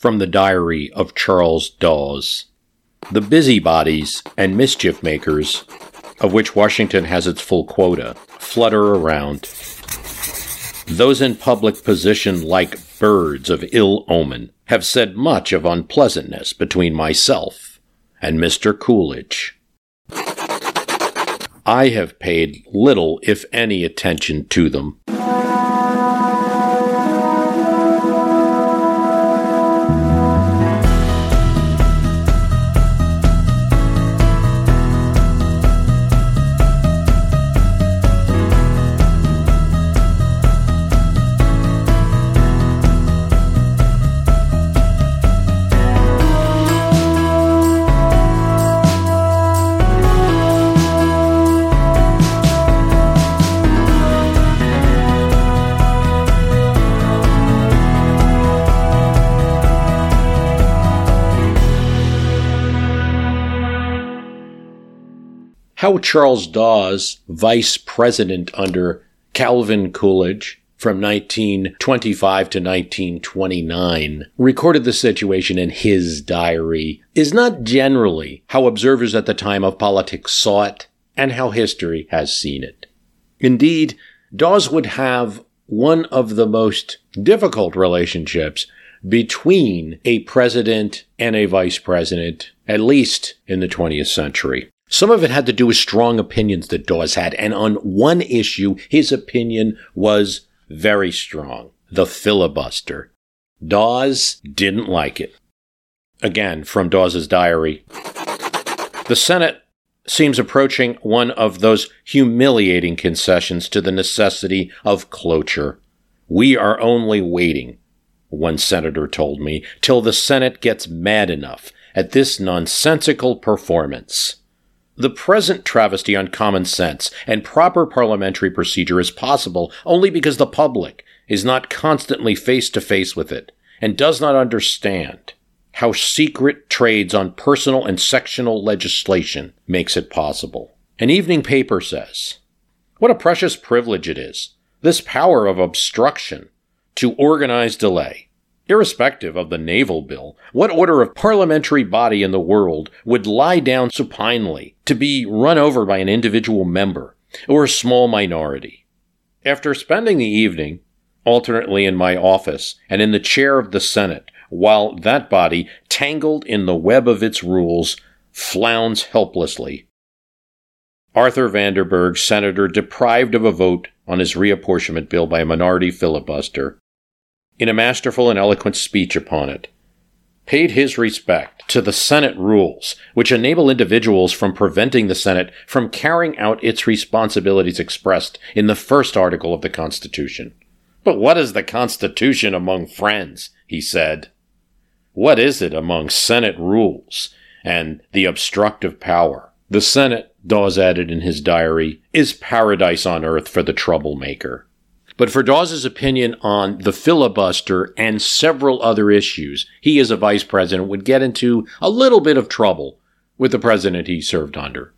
From the diary of Charles Dawes. The busybodies and mischief makers, of which Washington has its full quota, flutter around. Those in public position like birds of ill omen have said much of unpleasantness between myself and Mr. Coolidge. I have paid little, if any, attention to them. How Charles Dawes, vice president under Calvin Coolidge from 1925 to 1929, recorded the situation in his diary is not generally how observers at the time of politics saw it and how history has seen it. Indeed, Dawes would have one of the most difficult relationships between a president and a vice president, at least in the 20th century. Some of it had to do with strong opinions that Dawes had, and on one issue, his opinion was very strong the filibuster. Dawes didn't like it. Again, from Dawes's diary. The Senate seems approaching one of those humiliating concessions to the necessity of cloture. We are only waiting, one senator told me, till the Senate gets mad enough at this nonsensical performance. The present travesty on common sense and proper parliamentary procedure is possible only because the public is not constantly face to face with it and does not understand how secret trades on personal and sectional legislation makes it possible. An evening paper says, What a precious privilege it is, this power of obstruction to organize delay Irrespective of the naval bill, what order of parliamentary body in the world would lie down supinely to be run over by an individual member or a small minority? After spending the evening alternately in my office and in the chair of the Senate, while that body, tangled in the web of its rules, flounds helplessly. Arthur Vandenberg, senator deprived of a vote on his reapportionment bill by a minority filibuster, in a masterful and eloquent speech upon it, paid his respect to the Senate rules, which enable individuals from preventing the Senate from carrying out its responsibilities expressed in the first article of the Constitution. But what is the Constitution among friends? he said. What is it among Senate rules and the obstructive power? The Senate, Dawes added in his diary, is paradise on earth for the troublemaker. But for Dawes's opinion on the filibuster and several other issues, he as a vice president would get into a little bit of trouble with the president he served under.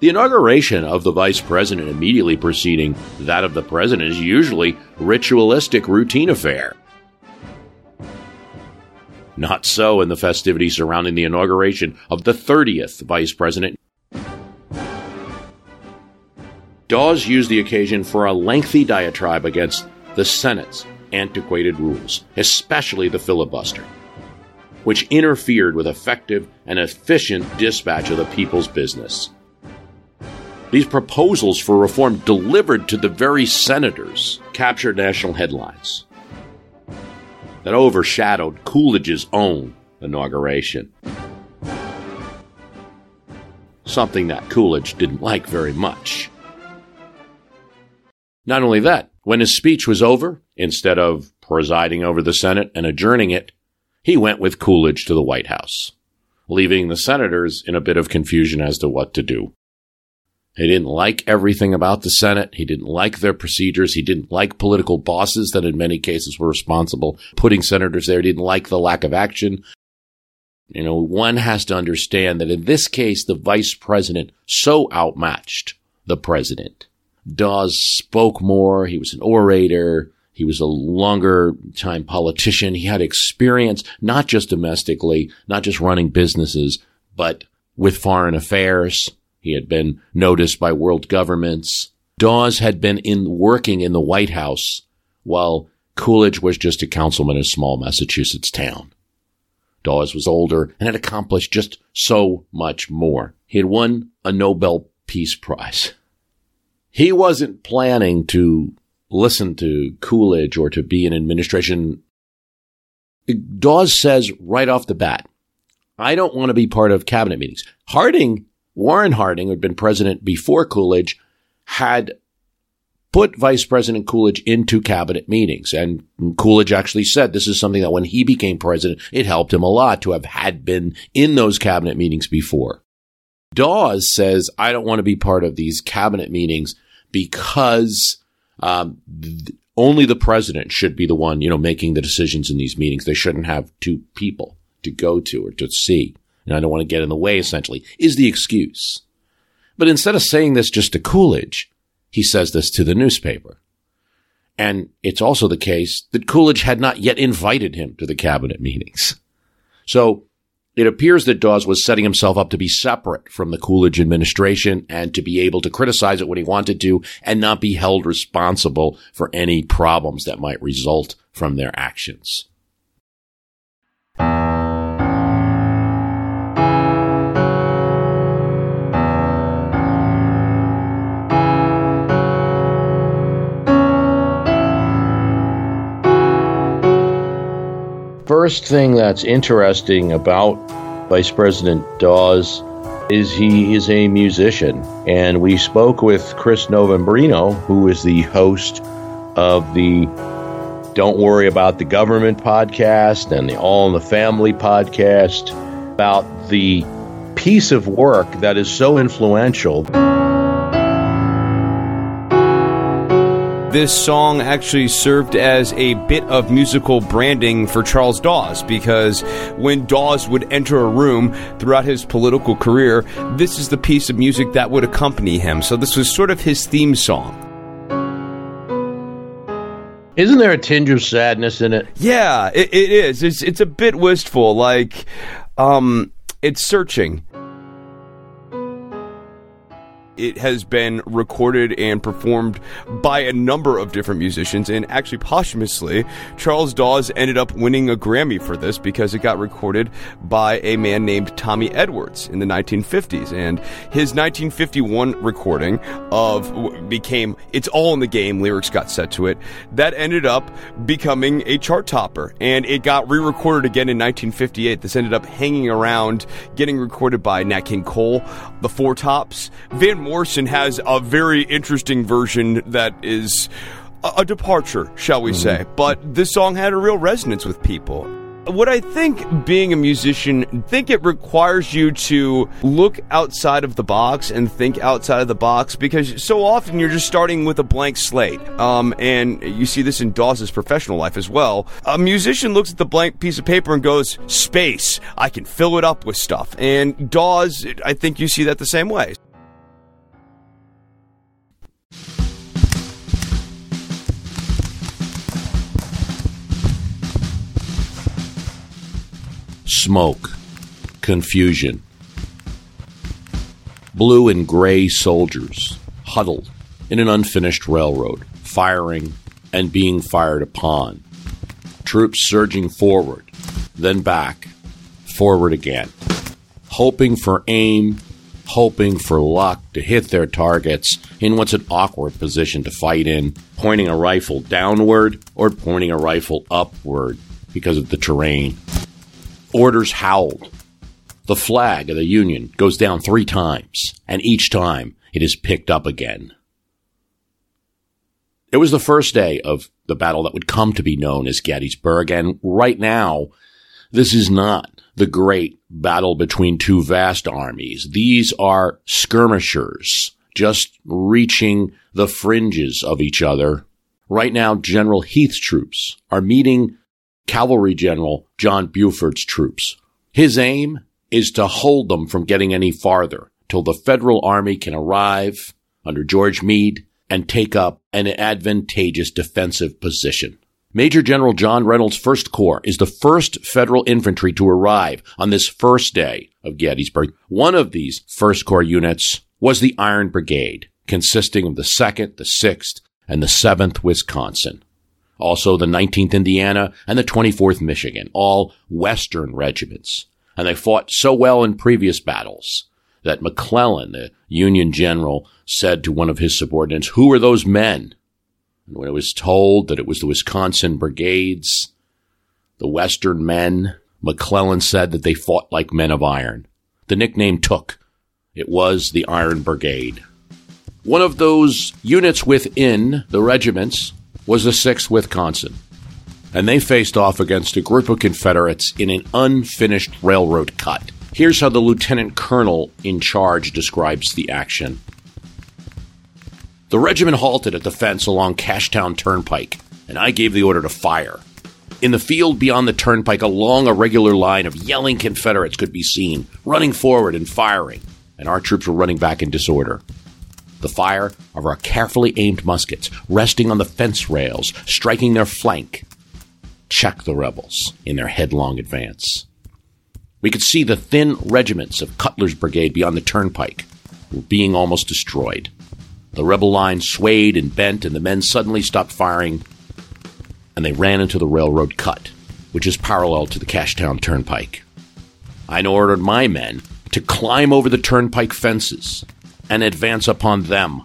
The inauguration of the vice president immediately preceding that of the president is usually ritualistic routine affair. Not so in the festivities surrounding the inauguration of the 30th vice president Dawes used the occasion for a lengthy diatribe against the Senate's antiquated rules, especially the filibuster, which interfered with effective and efficient dispatch of the people's business. These proposals for reform delivered to the very senators captured national headlines that overshadowed Coolidge's own inauguration. Something that Coolidge didn't like very much. Not only that, when his speech was over, instead of presiding over the Senate and adjourning it, he went with Coolidge to the White House, leaving the senators in a bit of confusion as to what to do. He didn't like everything about the Senate. He didn't like their procedures. He didn't like political bosses that in many cases were responsible putting senators there. He didn't like the lack of action. You know, one has to understand that in this case, the vice president so outmatched the president. Dawes spoke more. He was an orator. He was a longer time politician. He had experience, not just domestically, not just running businesses, but with foreign affairs. He had been noticed by world governments. Dawes had been in working in the White House while Coolidge was just a councilman in a small Massachusetts town. Dawes was older and had accomplished just so much more. He had won a Nobel Peace Prize. He wasn't planning to listen to Coolidge or to be in administration. Dawes says right off the bat, I don't want to be part of cabinet meetings. Harding, Warren Harding, who had been president before Coolidge, had put Vice President Coolidge into cabinet meetings. And Coolidge actually said this is something that when he became president, it helped him a lot to have had been in those cabinet meetings before. Dawes says, I don't want to be part of these cabinet meetings because um, th- only the president should be the one, you know, making the decisions in these meetings. They shouldn't have two people to go to or to see. And I don't want to get in the way, essentially, is the excuse. But instead of saying this just to Coolidge, he says this to the newspaper. And it's also the case that Coolidge had not yet invited him to the cabinet meetings. So it appears that Dawes was setting himself up to be separate from the Coolidge administration and to be able to criticize it when he wanted to and not be held responsible for any problems that might result from their actions. First thing that's interesting about Vice President Dawes is he is a musician. And we spoke with Chris Novembrino, who is the host of the Don't Worry About the Government podcast and the All in the Family podcast, about the piece of work that is so influential. This song actually served as a bit of musical branding for Charles Dawes because when Dawes would enter a room throughout his political career, this is the piece of music that would accompany him. So this was sort of his theme song. Isn't there a tinge of sadness in it? Yeah, it, it is. It's it's a bit wistful. Like, um, it's searching it has been recorded and performed by a number of different musicians, and actually posthumously, Charles Dawes ended up winning a Grammy for this because it got recorded by a man named Tommy Edwards in the 1950s, and his 1951 recording of became "It's All in the Game" lyrics got set to it. That ended up becoming a chart topper, and it got re-recorded again in 1958. This ended up hanging around, getting recorded by Nat King Cole, the Four Tops, Van Morrison has a very interesting version that is a, a departure, shall we mm-hmm. say. But this song had a real resonance with people. What I think being a musician, think it requires you to look outside of the box and think outside of the box because so often you're just starting with a blank slate. Um, and you see this in Dawes' professional life as well. A musician looks at the blank piece of paper and goes, Space, I can fill it up with stuff. And Dawes, I think you see that the same way. Smoke, confusion. Blue and gray soldiers huddled in an unfinished railroad, firing and being fired upon. Troops surging forward, then back, forward again, hoping for aim, hoping for luck to hit their targets in what's an awkward position to fight in, pointing a rifle downward or pointing a rifle upward because of the terrain. Orders howled. The flag of the Union goes down three times, and each time it is picked up again. It was the first day of the battle that would come to be known as Gettysburg. And right now, this is not the great battle between two vast armies. These are skirmishers just reaching the fringes of each other. Right now, General Heth's troops are meeting Cavalry General John Buford's troops. His aim is to hold them from getting any farther till the federal army can arrive under George Meade and take up an advantageous defensive position. Major General John Reynolds' First Corps is the first federal infantry to arrive on this first day of Gettysburg. One of these First Corps units was the Iron Brigade, consisting of the 2nd, the 6th, and the 7th Wisconsin. Also the 19th Indiana and the 24th Michigan, all Western regiments. And they fought so well in previous battles that McClellan, the Union general, said to one of his subordinates, Who are those men? And when it was told that it was the Wisconsin brigades, the Western men, McClellan said that they fought like men of iron. The nickname took. It was the Iron Brigade. One of those units within the regiments was the 6th Wisconsin, and they faced off against a group of Confederates in an unfinished railroad cut. Here's how the lieutenant colonel in charge describes the action. The regiment halted at the fence along Cashtown Turnpike, and I gave the order to fire. In the field beyond the turnpike, a regular line of yelling Confederates could be seen, running forward and firing, and our troops were running back in disorder. The fire of our carefully aimed muskets, resting on the fence rails, striking their flank, checked the rebels in their headlong advance. We could see the thin regiments of Cutler's brigade beyond the turnpike were being almost destroyed. The rebel line swayed and bent, and the men suddenly stopped firing, and they ran into the railroad cut, which is parallel to the Cashtown Turnpike. I ordered my men to climb over the turnpike fences and advance upon them.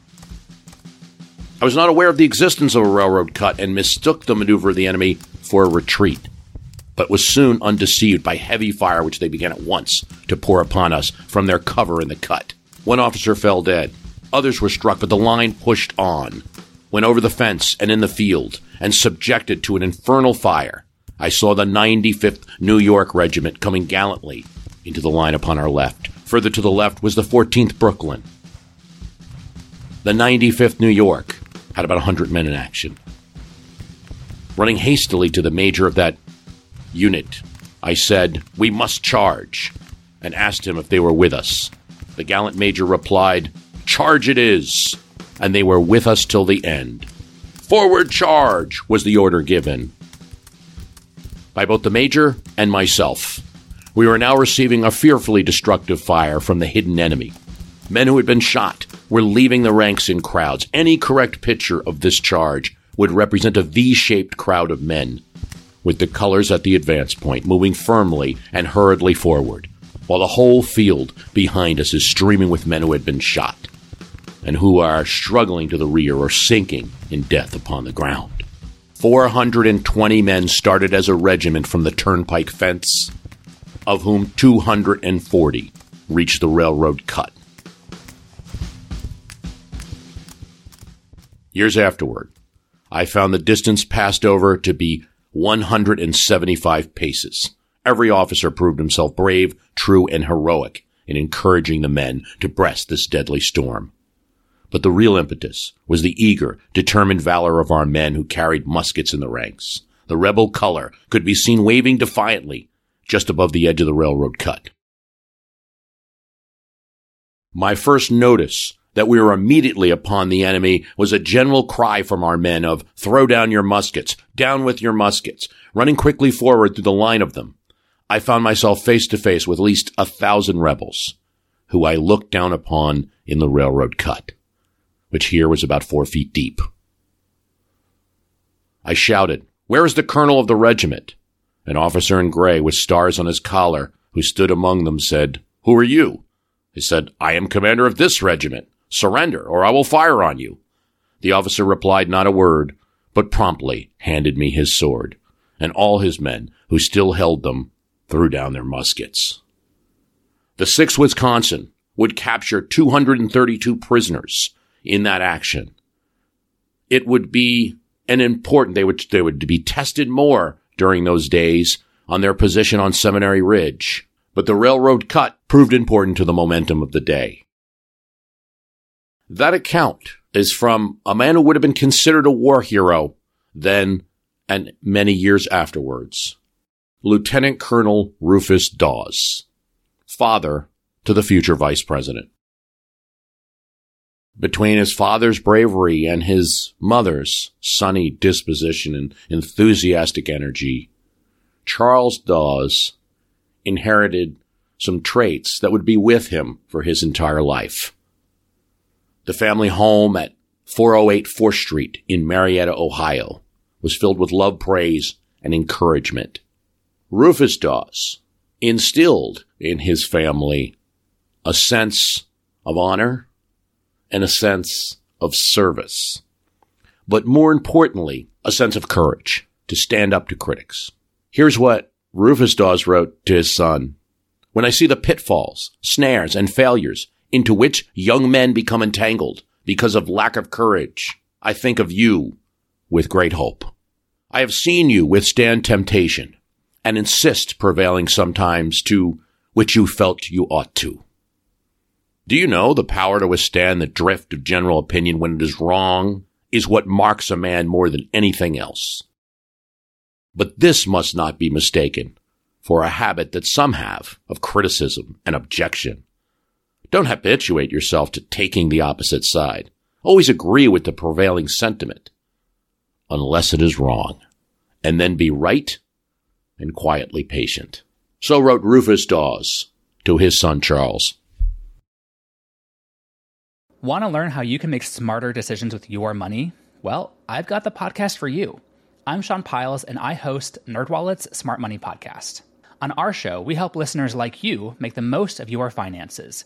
I was not aware of the existence of a railroad cut and mistook the maneuver of the enemy for a retreat, but was soon undeceived by heavy fire which they began at once to pour upon us from their cover in the cut. One officer fell dead. Others were struck, but the line pushed on, went over the fence and in the field, and subjected to an infernal fire. I saw the 95th New York Regiment coming gallantly into the line upon our left. Further to the left was the 14th Brooklyn. The 95th New York had about 100 men in action. Running hastily to the major of that unit, I said, We must charge, and asked him if they were with us. The gallant major replied, Charge it is! And they were with us till the end. Forward charge was the order given by both the major and myself. We were now receiving a fearfully destructive fire from the hidden enemy. Men who had been shot were leaving the ranks in crowds. Any correct picture of this charge would represent a V shaped crowd of men, with the colors at the advance point, moving firmly and hurriedly forward, while the whole field behind us is streaming with men who had been shot and who are struggling to the rear or sinking in death upon the ground. 420 men started as a regiment from the turnpike fence, of whom 240 reached the railroad cut. Years afterward, I found the distance passed over to be 175 paces. Every officer proved himself brave, true, and heroic in encouraging the men to breast this deadly storm. But the real impetus was the eager, determined valor of our men who carried muskets in the ranks. The rebel color could be seen waving defiantly just above the edge of the railroad cut. My first notice that we were immediately upon the enemy was a general cry from our men of throw down your muskets, down with your muskets, running quickly forward through the line of them. I found myself face to face with at least a thousand rebels, who I looked down upon in the railroad cut which here was about four feet deep. I shouted, Where is the colonel of the regiment? An officer in gray with stars on his collar, who stood among them, said, Who are you? I said, I am commander of this regiment. Surrender, or I will fire on you. The officer replied not a word, but promptly handed me his sword, and all his men, who still held them, threw down their muskets. The 6th Wisconsin would capture 232 prisoners in that action. it would be an important, they would, they would be tested more during those days on their position on Seminary Ridge. But the railroad cut proved important to the momentum of the day. That account is from a man who would have been considered a war hero then and many years afterwards. Lieutenant Colonel Rufus Dawes, father to the future vice president. Between his father's bravery and his mother's sunny disposition and enthusiastic energy, Charles Dawes inherited some traits that would be with him for his entire life. The family home at 408 4th Street in Marietta, Ohio was filled with love, praise, and encouragement. Rufus Dawes instilled in his family a sense of honor and a sense of service. But more importantly, a sense of courage to stand up to critics. Here's what Rufus Dawes wrote to his son. When I see the pitfalls, snares, and failures into which young men become entangled because of lack of courage, I think of you with great hope. I have seen you withstand temptation and insist prevailing sometimes to which you felt you ought to. Do you know the power to withstand the drift of general opinion when it is wrong is what marks a man more than anything else? But this must not be mistaken for a habit that some have of criticism and objection. Don't habituate yourself to taking the opposite side. Always agree with the prevailing sentiment, unless it is wrong, and then be right and quietly patient. So wrote Rufus Dawes to his son Charles. Want to learn how you can make smarter decisions with your money? Well, I've got the podcast for you. I'm Sean Pyles, and I host NerdWallet's Smart Money Podcast. On our show, we help listeners like you make the most of your finances.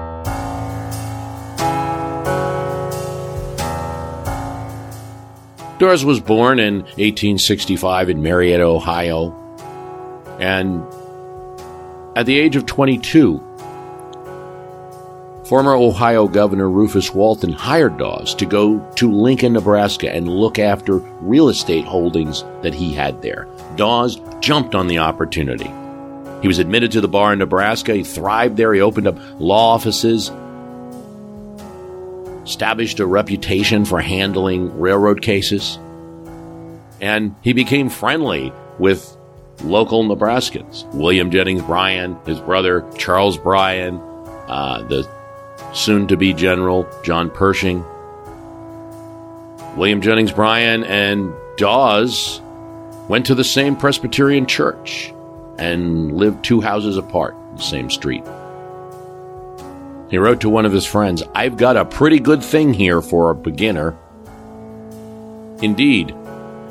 Dawes was born in 1865 in Marietta, Ohio, and at the age of 22, Former Ohio Governor Rufus Walton hired Dawes to go to Lincoln, Nebraska and look after real estate holdings that he had there. Dawes jumped on the opportunity. He was admitted to the bar in Nebraska. He thrived there. He opened up law offices, established a reputation for handling railroad cases, and he became friendly with local Nebraskans. William Jennings Bryan, his brother Charles Bryan, uh, the soon to be General John Pershing. William Jennings Bryan and Dawes went to the same Presbyterian church and lived two houses apart, the same street. He wrote to one of his friends, I've got a pretty good thing here for a beginner. Indeed,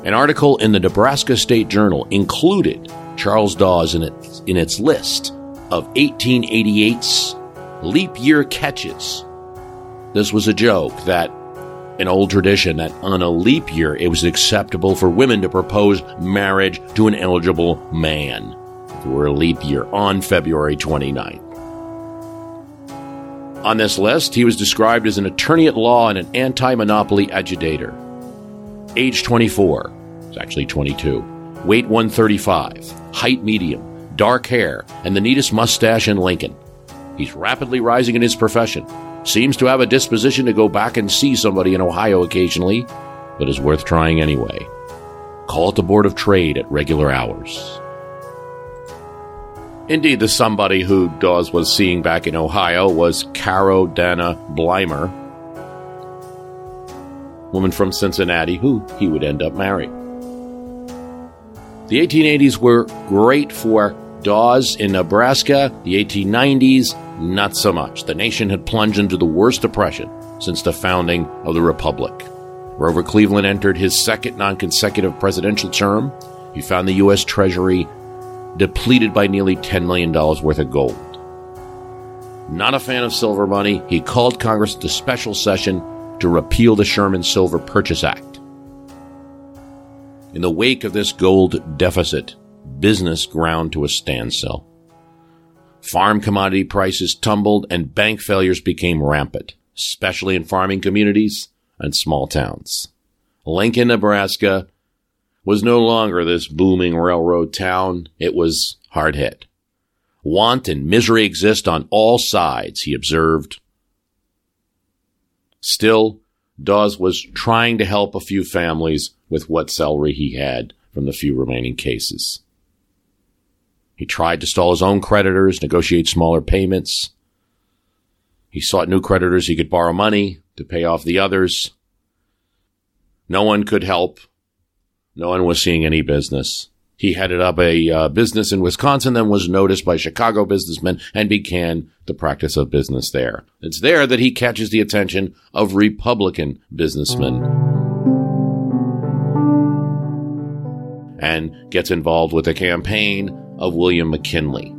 an article in the Nebraska State Journal included Charles Dawes in its, in its list of 1888's leap year catches. This was a joke that an old tradition that on a leap year it was acceptable for women to propose marriage to an eligible man if it were a leap year on February 29th. On this list, he was described as an attorney at law and an anti monopoly agitator. Age 24, it's actually 22. Weight 135, height medium, dark hair, and the neatest mustache in Lincoln. He's rapidly rising in his profession. Seems to have a disposition to go back and see somebody in Ohio occasionally, but is worth trying anyway. Call at the Board of Trade at regular hours. Indeed, the somebody who Dawes was seeing back in Ohio was Caro Dana Blymyer, woman from Cincinnati who he would end up marrying. The 1880s were great for Dawes in Nebraska. The 1890s, not so much. The nation had plunged into the worst depression since the founding of the Republic. Grover Cleveland entered his second non consecutive presidential term. He found the U.S. Treasury depleted by nearly $10 million worth of gold. Not a fan of silver money, he called Congress to special session to repeal the Sherman Silver Purchase Act. In the wake of this gold deficit, business ground to a standstill. Farm commodity prices tumbled and bank failures became rampant, especially in farming communities and small towns. Lincoln, Nebraska was no longer this booming railroad town. It was hard hit. Want and misery exist on all sides, he observed. Still, Dawes was trying to help a few families with what salary he had from the few remaining cases. He tried to stall his own creditors, negotiate smaller payments. He sought new creditors he could borrow money to pay off the others. No one could help. No one was seeing any business. He headed up a uh, business in Wisconsin, then was noticed by Chicago businessmen and began the practice of business there. It's there that he catches the attention of Republican businessmen and gets involved with the campaign of William McKinley.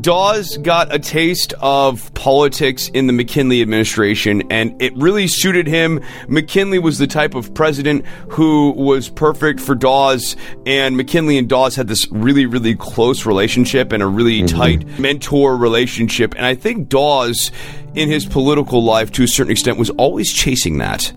Dawes got a taste of politics in the McKinley administration, and it really suited him. McKinley was the type of president who was perfect for Dawes, and McKinley and Dawes had this really, really close relationship and a really mm-hmm. tight mentor relationship. And I think Dawes, in his political life, to a certain extent, was always chasing that.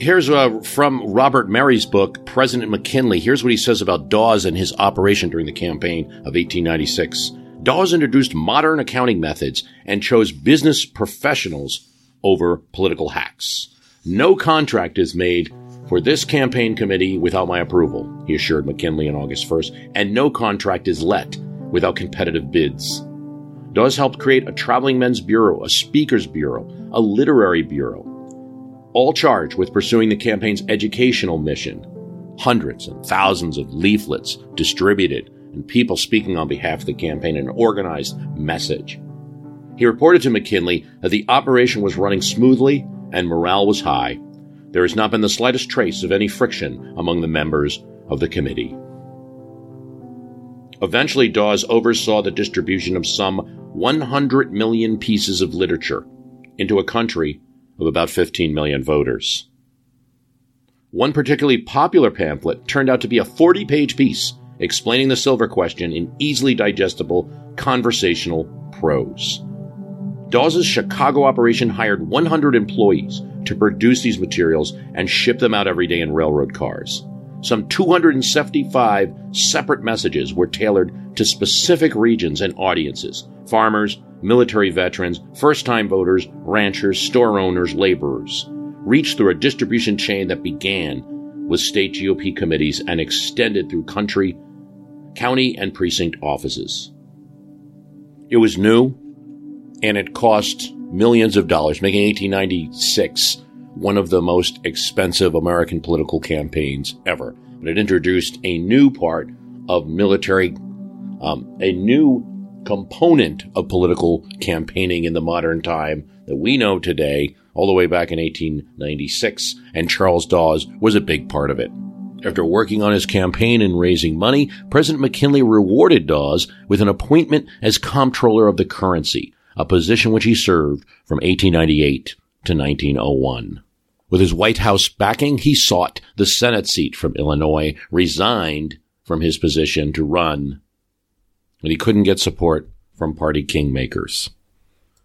Here's uh, from Robert Merry's book, President McKinley. Here's what he says about Dawes and his operation during the campaign of 1896. Dawes introduced modern accounting methods and chose business professionals over political hacks. No contract is made for this campaign committee without my approval, he assured McKinley on August 1st, and no contract is let without competitive bids. Dawes helped create a traveling men's bureau, a speakers bureau, a literary bureau, all charged with pursuing the campaign's educational mission. Hundreds and thousands of leaflets distributed and people speaking on behalf of the campaign an organized message. He reported to McKinley that the operation was running smoothly and morale was high. There has not been the slightest trace of any friction among the members of the committee. Eventually, Dawes oversaw the distribution of some 100 million pieces of literature into a country of about 15 million voters. One particularly popular pamphlet turned out to be a 40 page piece explaining the silver question in easily digestible conversational prose. Dawes's Chicago operation hired 100 employees to produce these materials and ship them out every day in railroad cars. Some 275 separate messages were tailored to specific regions and audiences farmers, military veterans, first time voters, ranchers, store owners, laborers, reached through a distribution chain that began with state GOP committees and extended through country, county, and precinct offices. It was new and it cost millions of dollars, making 1896 one of the most expensive American political campaigns ever. But it introduced a new part of military, um, a new component of political campaigning in the modern time that we know today, all the way back in 1896, and Charles Dawes was a big part of it. After working on his campaign and raising money, President McKinley rewarded Dawes with an appointment as comptroller of the currency, a position which he served from 1898 to 1901. With his White House backing, he sought the Senate seat from Illinois, resigned from his position to run but he couldn't get support from party kingmakers.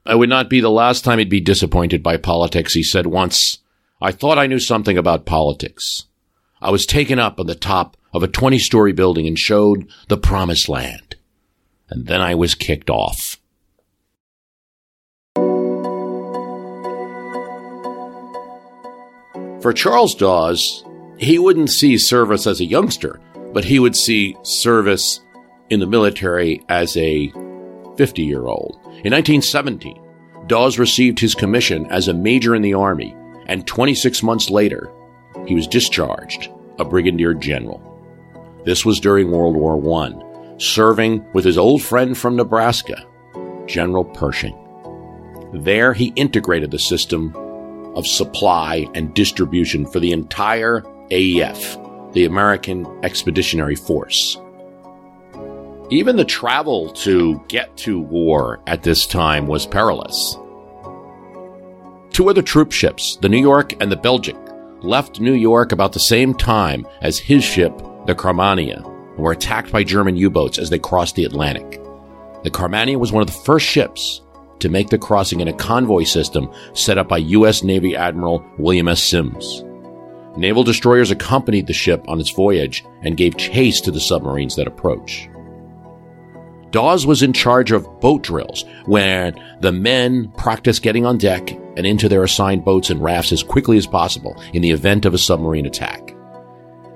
I would not be the last time he'd be disappointed by politics, he said once. I thought I knew something about politics. I was taken up on the top of a 20 story building and showed the promised land. And then I was kicked off. For Charles Dawes, he wouldn't see service as a youngster, but he would see service in the military as a 50 year old. In 1917, Dawes received his commission as a major in the Army, and 26 months later, he was discharged, a brigadier general. This was during World War I, serving with his old friend from Nebraska, General Pershing. There, he integrated the system of supply and distribution for the entire AEF, the American Expeditionary Force. Even the travel to get to war at this time was perilous. Two other troop ships, the New York and the Belgic, left New York about the same time as his ship, the Carmania, and were attacked by German U boats as they crossed the Atlantic. The Carmania was one of the first ships to make the crossing in a convoy system set up by U.S. Navy Admiral William S. Sims. Naval destroyers accompanied the ship on its voyage and gave chase to the submarines that approached. Dawes was in charge of boat drills, where the men practiced getting on deck and into their assigned boats and rafts as quickly as possible in the event of a submarine attack.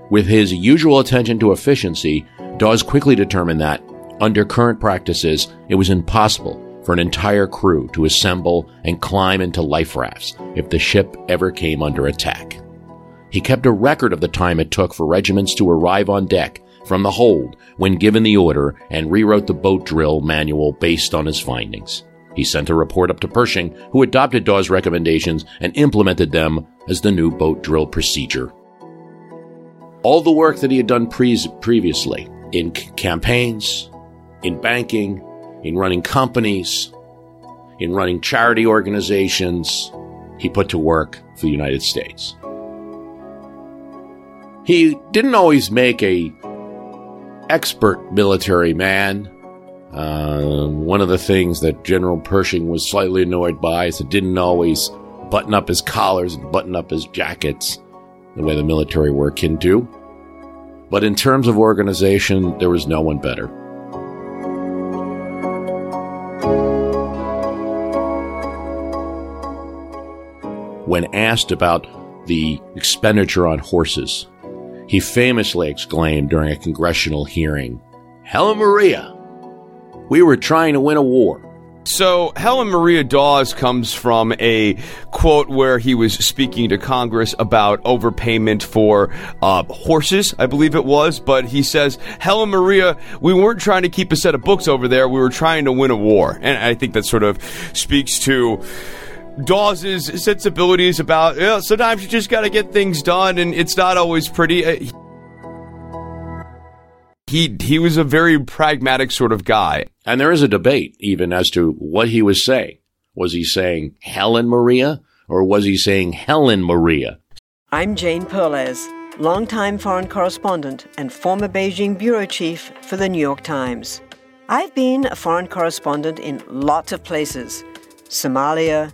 With his usual attention to efficiency, Dawes quickly determined that, under current practices, it was impossible for an entire crew to assemble and climb into life rafts if the ship ever came under attack. He kept a record of the time it took for regiments to arrive on deck from the hold when given the order and rewrote the boat drill manual based on his findings. He sent a report up to Pershing, who adopted Dawes' recommendations and implemented them as the new boat drill procedure. All the work that he had done pre- previously in c- campaigns, in banking, in running companies, in running charity organizations, he put to work for the United States. He didn't always make a expert military man. Uh, one of the things that General Pershing was slightly annoyed by is it didn't always button up his collars and button up his jackets the way the military were akin to. But in terms of organization, there was no one better. When asked about the expenditure on horses, he famously exclaimed during a congressional hearing, Helen Maria, we were trying to win a war. So, Helen Maria Dawes comes from a quote where he was speaking to Congress about overpayment for uh, horses, I believe it was. But he says, Helen Maria, we weren't trying to keep a set of books over there. We were trying to win a war. And I think that sort of speaks to Dawes's sensibilities about, you know, sometimes you just got to get things done and it's not always pretty. Uh, he he was a very pragmatic sort of guy. And there is a debate even as to what he was saying. Was he saying Helen Maria or was he saying Helen Maria? I'm Jane Perlez, longtime foreign correspondent and former Beijing bureau chief for the New York Times. I've been a foreign correspondent in lots of places Somalia,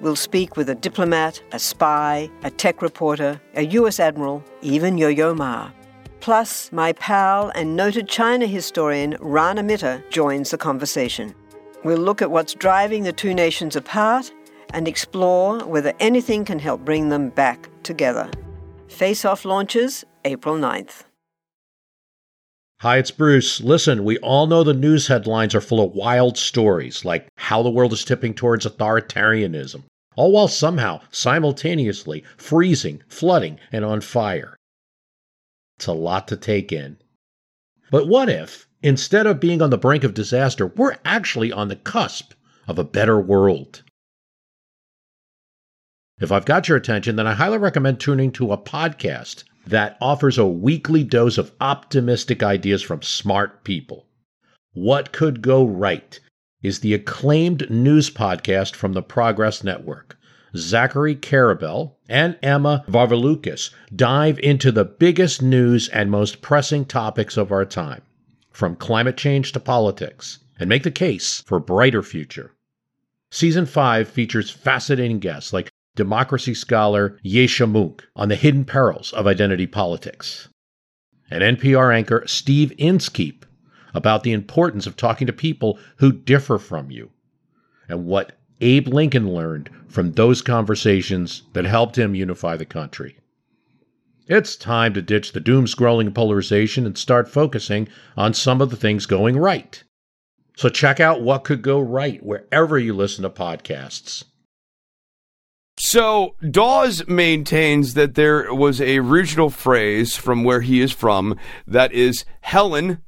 We'll speak with a diplomat, a spy, a tech reporter, a US admiral, even Yo Yo Ma. Plus, my pal and noted China historian Rana Mitter joins the conversation. We'll look at what's driving the two nations apart and explore whether anything can help bring them back together. Face Off launches April 9th. Hi, it's Bruce. Listen, we all know the news headlines are full of wild stories, like how the world is tipping towards authoritarianism, all while somehow simultaneously freezing, flooding, and on fire. It's a lot to take in. But what if, instead of being on the brink of disaster, we're actually on the cusp of a better world? If I've got your attention, then I highly recommend tuning to a podcast that offers a weekly dose of optimistic ideas from smart people. What Could Go Right is the acclaimed news podcast from the Progress Network. Zachary Karabell and Emma Varvaloucas dive into the biggest news and most pressing topics of our time, from climate change to politics, and make the case for a brighter future. Season 5 features fascinating guests like democracy scholar Yascha Mounk on the hidden perils of identity politics, and NPR anchor Steve Inskeep about the importance of talking to people who differ from you and what Abe Lincoln learned from those conversations that helped him unify the country. It's time to ditch the doom scrolling polarization and start focusing on some of the things going right. So check out what could go right wherever you listen to podcasts. So Dawes maintains that there was a regional phrase from where he is from that is Helen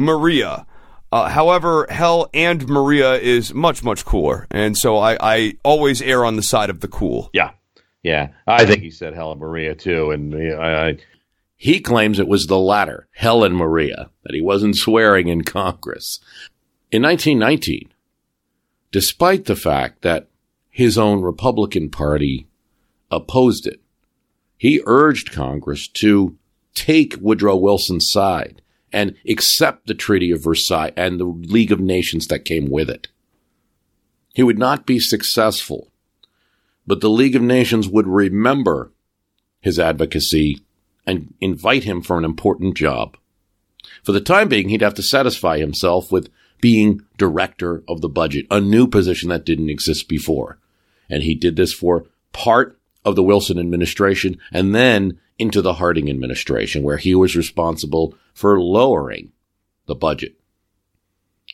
Maria. Uh, however, Hell and Maria is much, much cooler. And so I, I always err on the side of the cool. Yeah. Yeah. I think he said Hell and Maria too. And I, I, he claims it was the latter, Helen Maria, that he wasn't swearing in Congress. In 1919, despite the fact that his own Republican Party opposed it, he urged Congress to take Woodrow Wilson's side and accept the Treaty of Versailles and the League of Nations that came with it. He would not be successful, but the League of Nations would remember his advocacy and invite him for an important job. For the time being, he'd have to satisfy himself with being director of the budget, a new position that didn't exist before. And he did this for part of the Wilson administration and then into the Harding administration, where he was responsible for lowering the budget.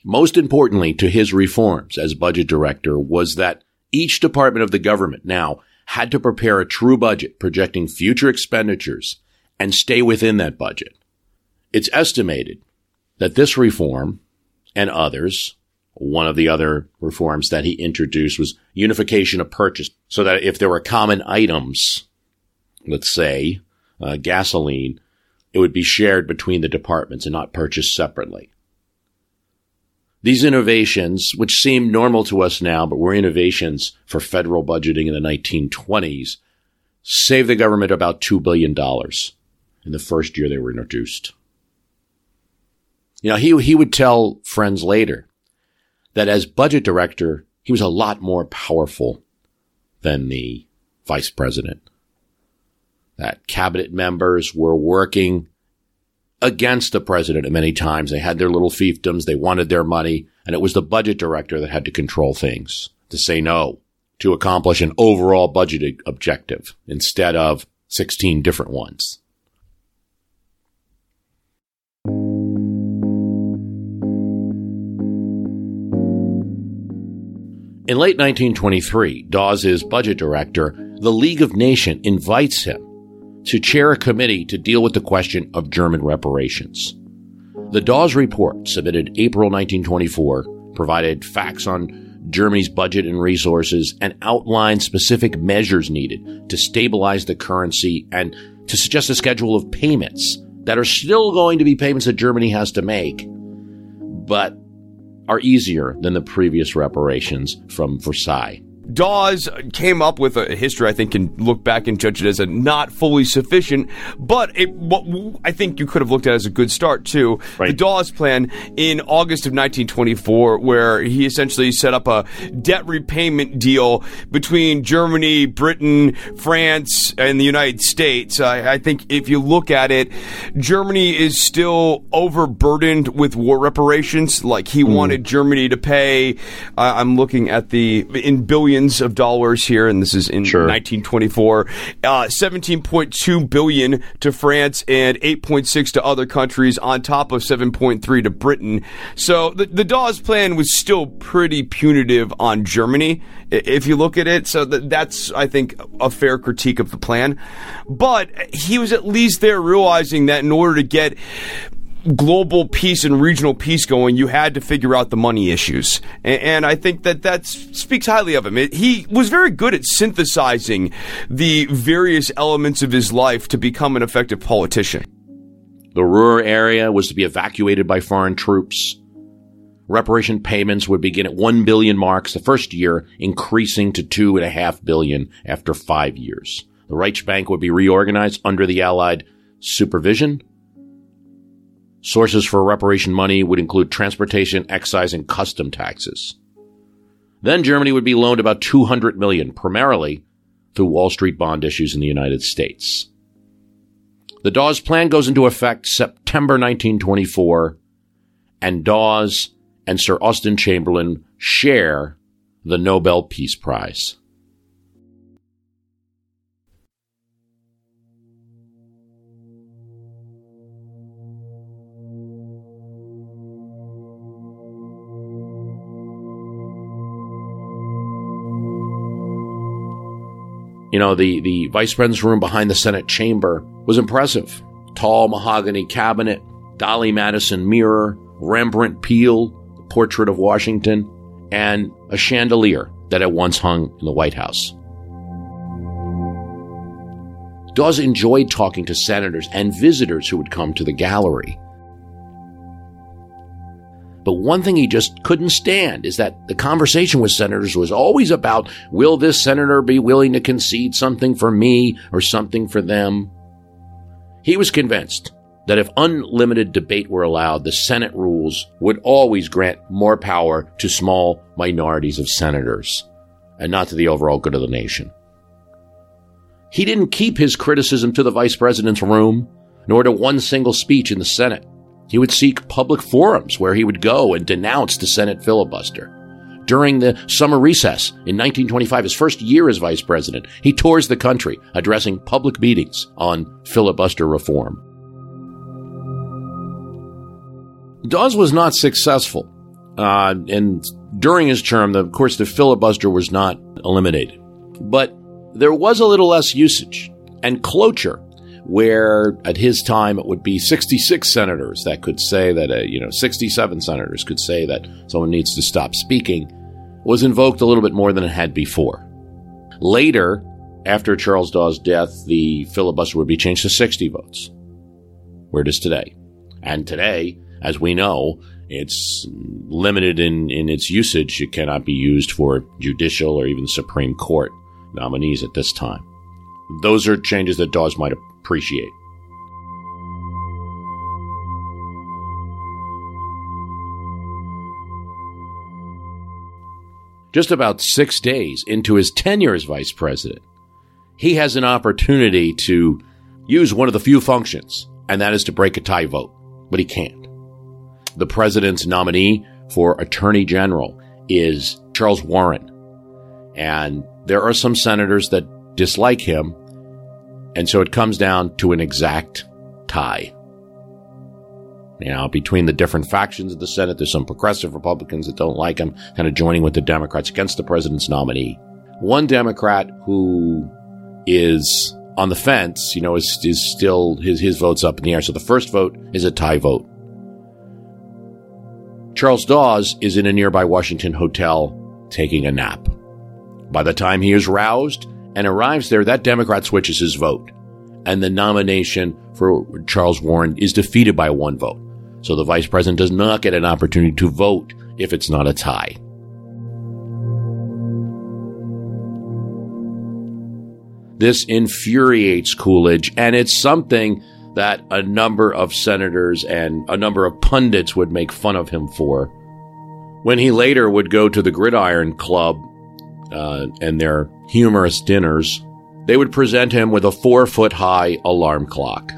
Most importantly to his reforms as budget director was that each department of the government now had to prepare a true budget projecting future expenditures and stay within that budget. It's estimated that this reform and others, one of the other reforms that he introduced was unification of purchase so that if there were common items, let's say, uh, gasoline, it would be shared between the departments and not purchased separately. These innovations, which seem normal to us now, but were innovations for federal budgeting in the 1920s, saved the government about $2 billion in the first year they were introduced. You know, he, he would tell friends later that as budget director, he was a lot more powerful than the vice president that cabinet members were working against the president at many times. They had their little fiefdoms. They wanted their money. And it was the budget director that had to control things, to say no, to accomplish an overall budget objective instead of 16 different ones. In late 1923, Dawes budget director. The League of Nations invites him to chair a committee to deal with the question of German reparations. The Dawes report, submitted April 1924, provided facts on Germany's budget and resources and outlined specific measures needed to stabilize the currency and to suggest a schedule of payments that are still going to be payments that Germany has to make, but are easier than the previous reparations from Versailles. Dawes came up with a history I think can look back and judge it as a not fully sufficient, but it, what I think you could have looked at as a good start too. Right. The Dawes plan in August of 1924, where he essentially set up a debt repayment deal between Germany, Britain, France, and the United States. I, I think if you look at it, Germany is still overburdened with war reparations. Like he mm. wanted Germany to pay. Uh, I'm looking at the in billions billions of dollars here, and this is in sure. 1924. Uh, 17.2 billion to France and 8.6 to other countries, on top of 7.3 to Britain. So the, the Dawes plan was still pretty punitive on Germany, if you look at it. So that's, I think, a fair critique of the plan. But he was at least there realizing that in order to get global peace and regional peace going, you had to figure out the money issues. And, and I think that that speaks highly of him. It, he was very good at synthesizing the various elements of his life to become an effective politician. The Ruhr area was to be evacuated by foreign troops. Reparation payments would begin at 1 billion marks the first year, increasing to 2.5 billion after five years. The Reichsbank would be reorganized under the Allied supervision Sources for reparation money would include transportation, excise, and custom taxes. Then Germany would be loaned about 200 million, primarily through Wall Street bond issues in the United States. The Dawes Plan goes into effect September 1924, and Dawes and Sir Austen Chamberlain share the Nobel Peace Prize. You know, the, the vice president's room behind the Senate chamber was impressive. Tall mahogany cabinet, Dolly Madison mirror, Rembrandt Peale, portrait of Washington, and a chandelier that had once hung in the White House. Dawes enjoyed talking to senators and visitors who would come to the gallery. But one thing he just couldn't stand is that the conversation with senators was always about will this senator be willing to concede something for me or something for them? He was convinced that if unlimited debate were allowed, the Senate rules would always grant more power to small minorities of senators and not to the overall good of the nation. He didn't keep his criticism to the vice president's room, nor to one single speech in the Senate. He would seek public forums where he would go and denounce the Senate filibuster. During the summer recess in 1925, his first year as vice president, he tours the country addressing public meetings on filibuster reform. Dawes was not successful. Uh, and during his term, of course, the filibuster was not eliminated. But there was a little less usage. And cloture where at his time it would be 66 senators that could say that, uh, you know, 67 senators could say that someone needs to stop speaking, was invoked a little bit more than it had before. Later, after Charles Dawes' death, the filibuster would be changed to 60 votes, where it is today. And today, as we know, it's limited in, in its usage. It cannot be used for judicial or even Supreme Court nominees at this time. Those are changes that Dawes might appreciate. Just about six days into his tenure as vice president, he has an opportunity to use one of the few functions, and that is to break a tie vote, but he can't. The president's nominee for attorney general is Charles Warren, and there are some senators that dislike him and so it comes down to an exact tie. You know, between the different factions of the Senate, there's some progressive Republicans that don't like him, kind of joining with the Democrats against the president's nominee. One Democrat who is on the fence, you know, is, is still, his, his vote's up in the air. So the first vote is a tie vote. Charles Dawes is in a nearby Washington hotel taking a nap. By the time he is roused, and arrives there, that Democrat switches his vote. And the nomination for Charles Warren is defeated by one vote. So the vice president does not get an opportunity to vote if it's not a tie. This infuriates Coolidge, and it's something that a number of senators and a number of pundits would make fun of him for. When he later would go to the Gridiron Club uh, and their humorous dinners, they would present him with a four foot high alarm clock.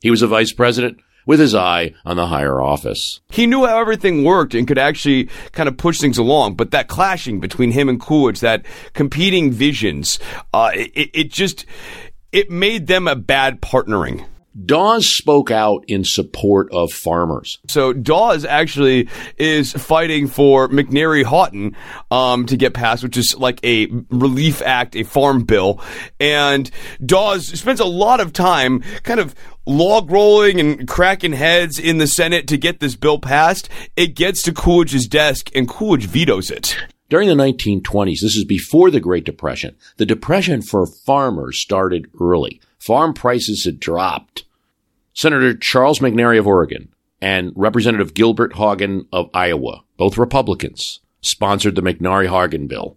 He was a vice president with his eye on the higher office. He knew how everything worked and could actually kind of push things along, but that clashing between him and Coolidge, that competing visions, uh, it, it just, it made them a bad partnering. Dawes spoke out in support of farmers. So Dawes actually is fighting for McNary Haugen um, to get passed, which is like a relief act, a farm bill. And Dawes spends a lot of time kind of log rolling and cracking heads in the Senate to get this bill passed. It gets to Coolidge's desk, and Coolidge vetoes it. During the 1920s, this is before the Great Depression, the depression for farmers started early. Farm prices had dropped. Senator Charles McNary of Oregon and Representative Gilbert Haugen of Iowa, both Republicans, sponsored the McNary-Haugen bill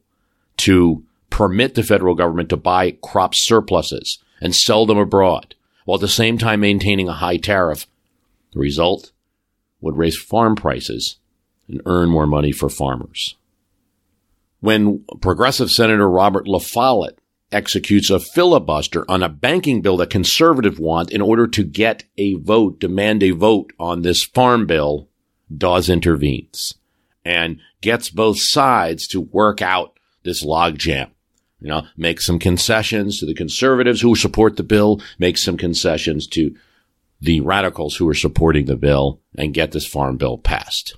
to permit the federal government to buy crop surpluses and sell them abroad, while at the same time maintaining a high tariff. The result would raise farm prices and earn more money for farmers. When progressive Senator Robert La Follette executes a filibuster on a banking bill that conservatives want in order to get a vote, demand a vote on this farm bill, Dawes intervenes and gets both sides to work out this logjam. You know, make some concessions to the conservatives who support the bill, make some concessions to the radicals who are supporting the bill, and get this farm bill passed.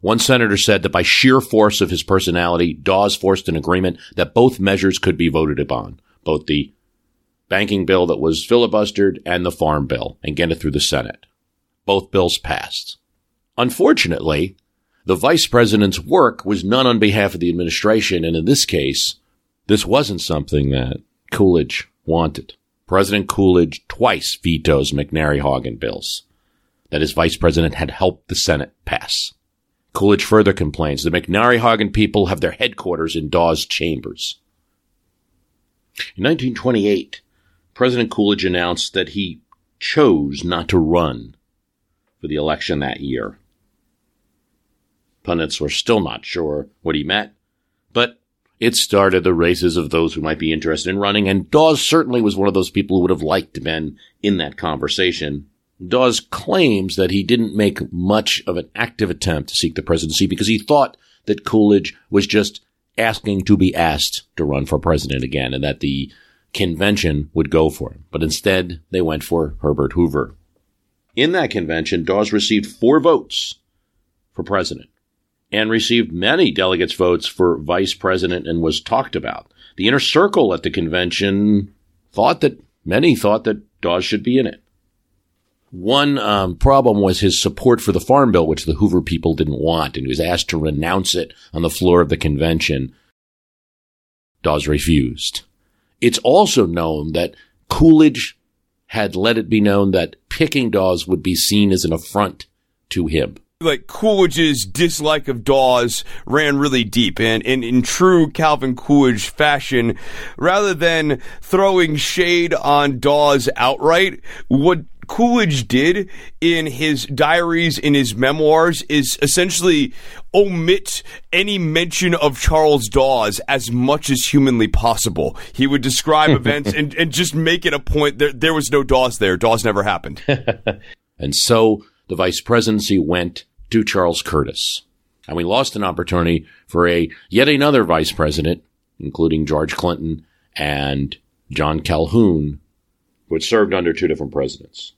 One senator said that by sheer force of his personality, Dawes forced an agreement that both measures could be voted upon, both the banking bill that was filibustered and the farm bill, and get it through the Senate. Both bills passed. Unfortunately, the vice president's work was none on behalf of the administration, and in this case, this wasn't something that Coolidge wanted. President Coolidge twice vetoes McNary-Haugen bills that his vice president had helped the Senate pass. Coolidge further complains the McNary-Haugen people have their headquarters in Dawes chambers. In 1928, President Coolidge announced that he chose not to run for the election that year. Pundits were still not sure what he meant, but it started the races of those who might be interested in running, and Dawes certainly was one of those people who would have liked to been in that conversation. Dawes claims that he didn't make much of an active attempt to seek the presidency because he thought that Coolidge was just asking to be asked to run for president again and that the convention would go for him. But instead, they went for Herbert Hoover. In that convention, Dawes received four votes for president and received many delegates' votes for vice president and was talked about. The inner circle at the convention thought that many thought that Dawes should be in it. One um, problem was his support for the Farm Bill, which the Hoover people didn't want, and he was asked to renounce it on the floor of the convention. Dawes refused. It's also known that Coolidge had let it be known that picking Dawes would be seen as an affront to him like Coolidge's dislike of Dawes ran really deep and, and in true Calvin Coolidge fashion, rather than throwing shade on Dawes outright, what Coolidge did in his diaries, in his memoirs, is essentially omit any mention of Charles Dawes as much as humanly possible. He would describe events and, and just make it a point that there was no Dawes there. Dawes never happened. and so the vice presidency went to Charles Curtis. And we lost an opportunity for a yet another vice president, including George Clinton and John Calhoun, who had served under two different presidents.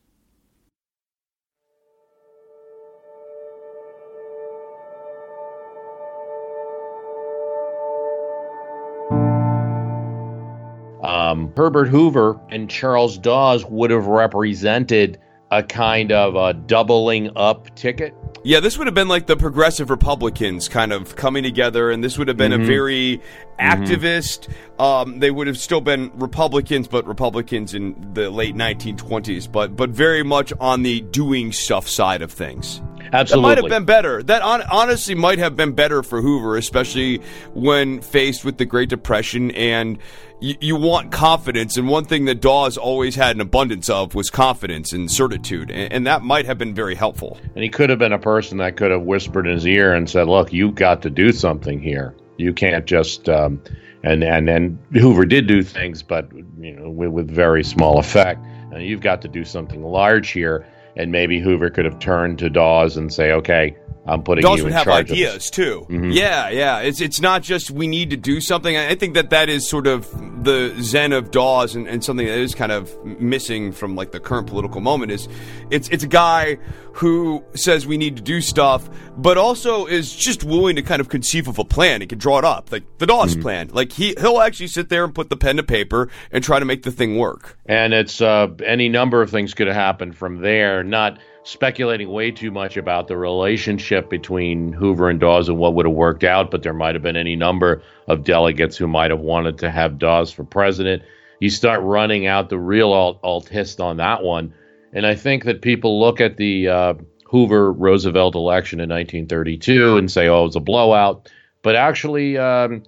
Um, Herbert Hoover and Charles Dawes would have represented a kind of a doubling up ticket. Yeah, this would have been like the progressive Republicans kind of coming together, and this would have been mm-hmm. a very activist. Mm-hmm. Um, they would have still been Republicans, but Republicans in the late 1920s, but but very much on the doing stuff side of things. Absolutely, that might have been better. That on, honestly might have been better for Hoover, especially when faced with the Great Depression and you, you want confidence, and one thing that Dawes always had an abundance of was confidence and certitude, and, and, that might have been very helpful. And he could have been a person that could have whispered in his ear and said, "Look, you've got to do something here. You can't just." Um, and and and Hoover did do things, but you know, with, with very small effect. And you've got to do something large here. And maybe Hoover could have turned to Dawes and say, "Okay, I'm putting Dawes you would in have ideas too. Mm-hmm. Yeah, yeah. It's it's not just we need to do something. I think that that is sort of the zen of Dawes and, and something that is kind of missing from like the current political moment is it's it's a guy who says we need to do stuff, but also is just willing to kind of conceive of a plan. He can draw it up, like the Dawes mm-hmm. plan. Like he he'll actually sit there and put the pen to paper and try to make the thing work. And it's uh, any number of things could happen from there. Not speculating way too much about the relationship between Hoover and Dawes and what would have worked out, but there might have been any number of delegates who might have wanted to have Dawes for president. You start running out the real alt, alt hist on that one. And I think that people look at the uh, Hoover Roosevelt election in 1932 and say, oh, it was a blowout. But actually, um,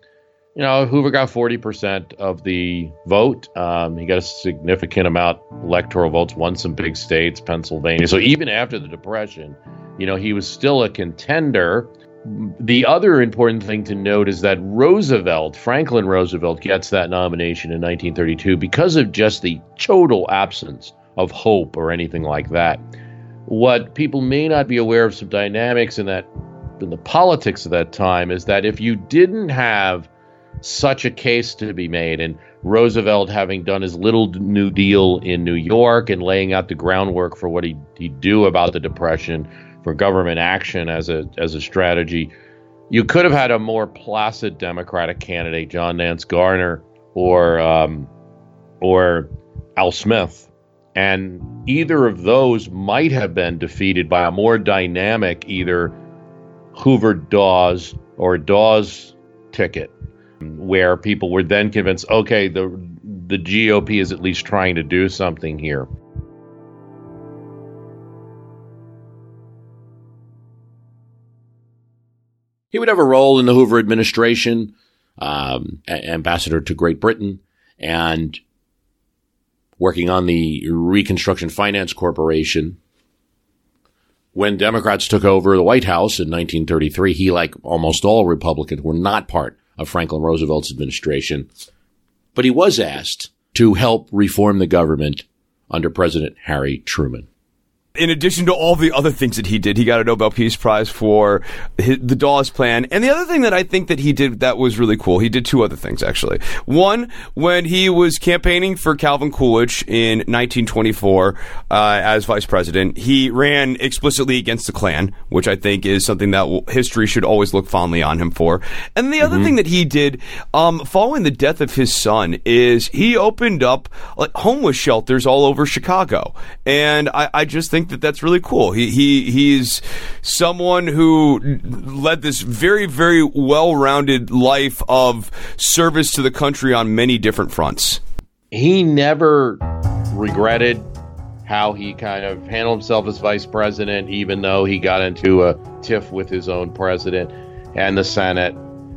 you know, Hoover got 40% of the vote. Um, he got a significant amount electoral votes, won some big states, Pennsylvania. So even after the Depression, you know, he was still a contender. The other important thing to note is that Roosevelt, Franklin Roosevelt, gets that nomination in 1932 because of just the total absence of hope or anything like that. What people may not be aware of some dynamics in that in the politics of that time is that if you didn't have such a case to be made, and Roosevelt having done his little New Deal in New York and laying out the groundwork for what he, he'd do about the Depression, for government action as a as a strategy, you could have had a more placid Democratic candidate, John Nance Garner or um, or Al Smith, and either of those might have been defeated by a more dynamic either Hoover Dawes or Dawes ticket, where people were then convinced, okay, the the GOP is at least trying to do something here. He would have a role in the Hoover administration, um, ambassador to Great Britain, and working on the Reconstruction Finance Corporation, when Democrats took over the White House in 1933, he, like almost all Republicans, were not part of Franklin Roosevelt's administration. But he was asked to help reform the government under President Harry Truman in addition to all the other things that he did, he got a Nobel Peace Prize for his, the Dawes Plan. And the other thing that I think that he did that was really cool, he did two other things actually. One, when he was campaigning for Calvin Coolidge in 1924 uh, as vice president, he ran explicitly against the Klan, which I think is something that history should always look fondly on him for. And the other mm-hmm. thing that he did, um, following the death of his son, is he opened up like homeless shelters all over Chicago. And I, I just think think that that's really cool. He he he's someone who led this very very well-rounded life of service to the country on many different fronts. He never regretted how he kind of handled himself as vice president, even though he got into a tiff with his own president and the Senate.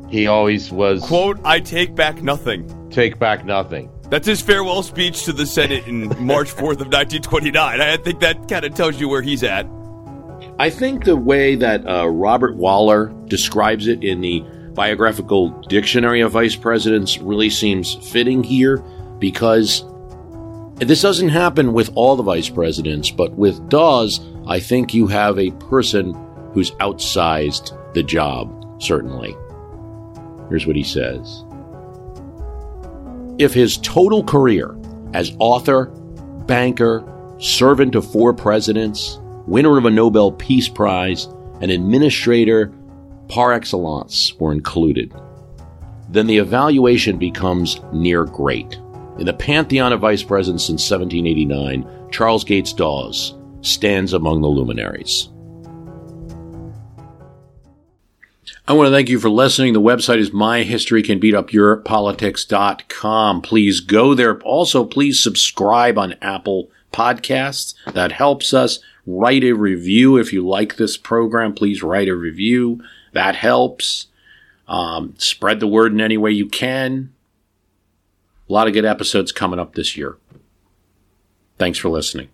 He always was quote, "I take back nothing." Take back nothing. That's his farewell speech to the Senate in March 4th of 1929. I think that kind of tells you where he's at. I think the way that uh, Robert Waller describes it in the biographical dictionary of vice presidents really seems fitting here because this doesn't happen with all the vice presidents, but with Dawes, I think you have a person who's outsized the job, certainly. Here's what he says if his total career as author, banker, servant of four presidents, winner of a Nobel Peace Prize, and administrator par excellence were included, then the evaluation becomes near great. In the pantheon of vice presidents since 1789, Charles Gates Dawes stands among the luminaries. I want to thank you for listening. The website is myhistorycanbeatupyourpolitics.com. Please go there. Also, please subscribe on Apple Podcasts. That helps us. Write a review if you like this program. Please write a review. That helps. Um, spread the word in any way you can. A lot of good episodes coming up this year. Thanks for listening.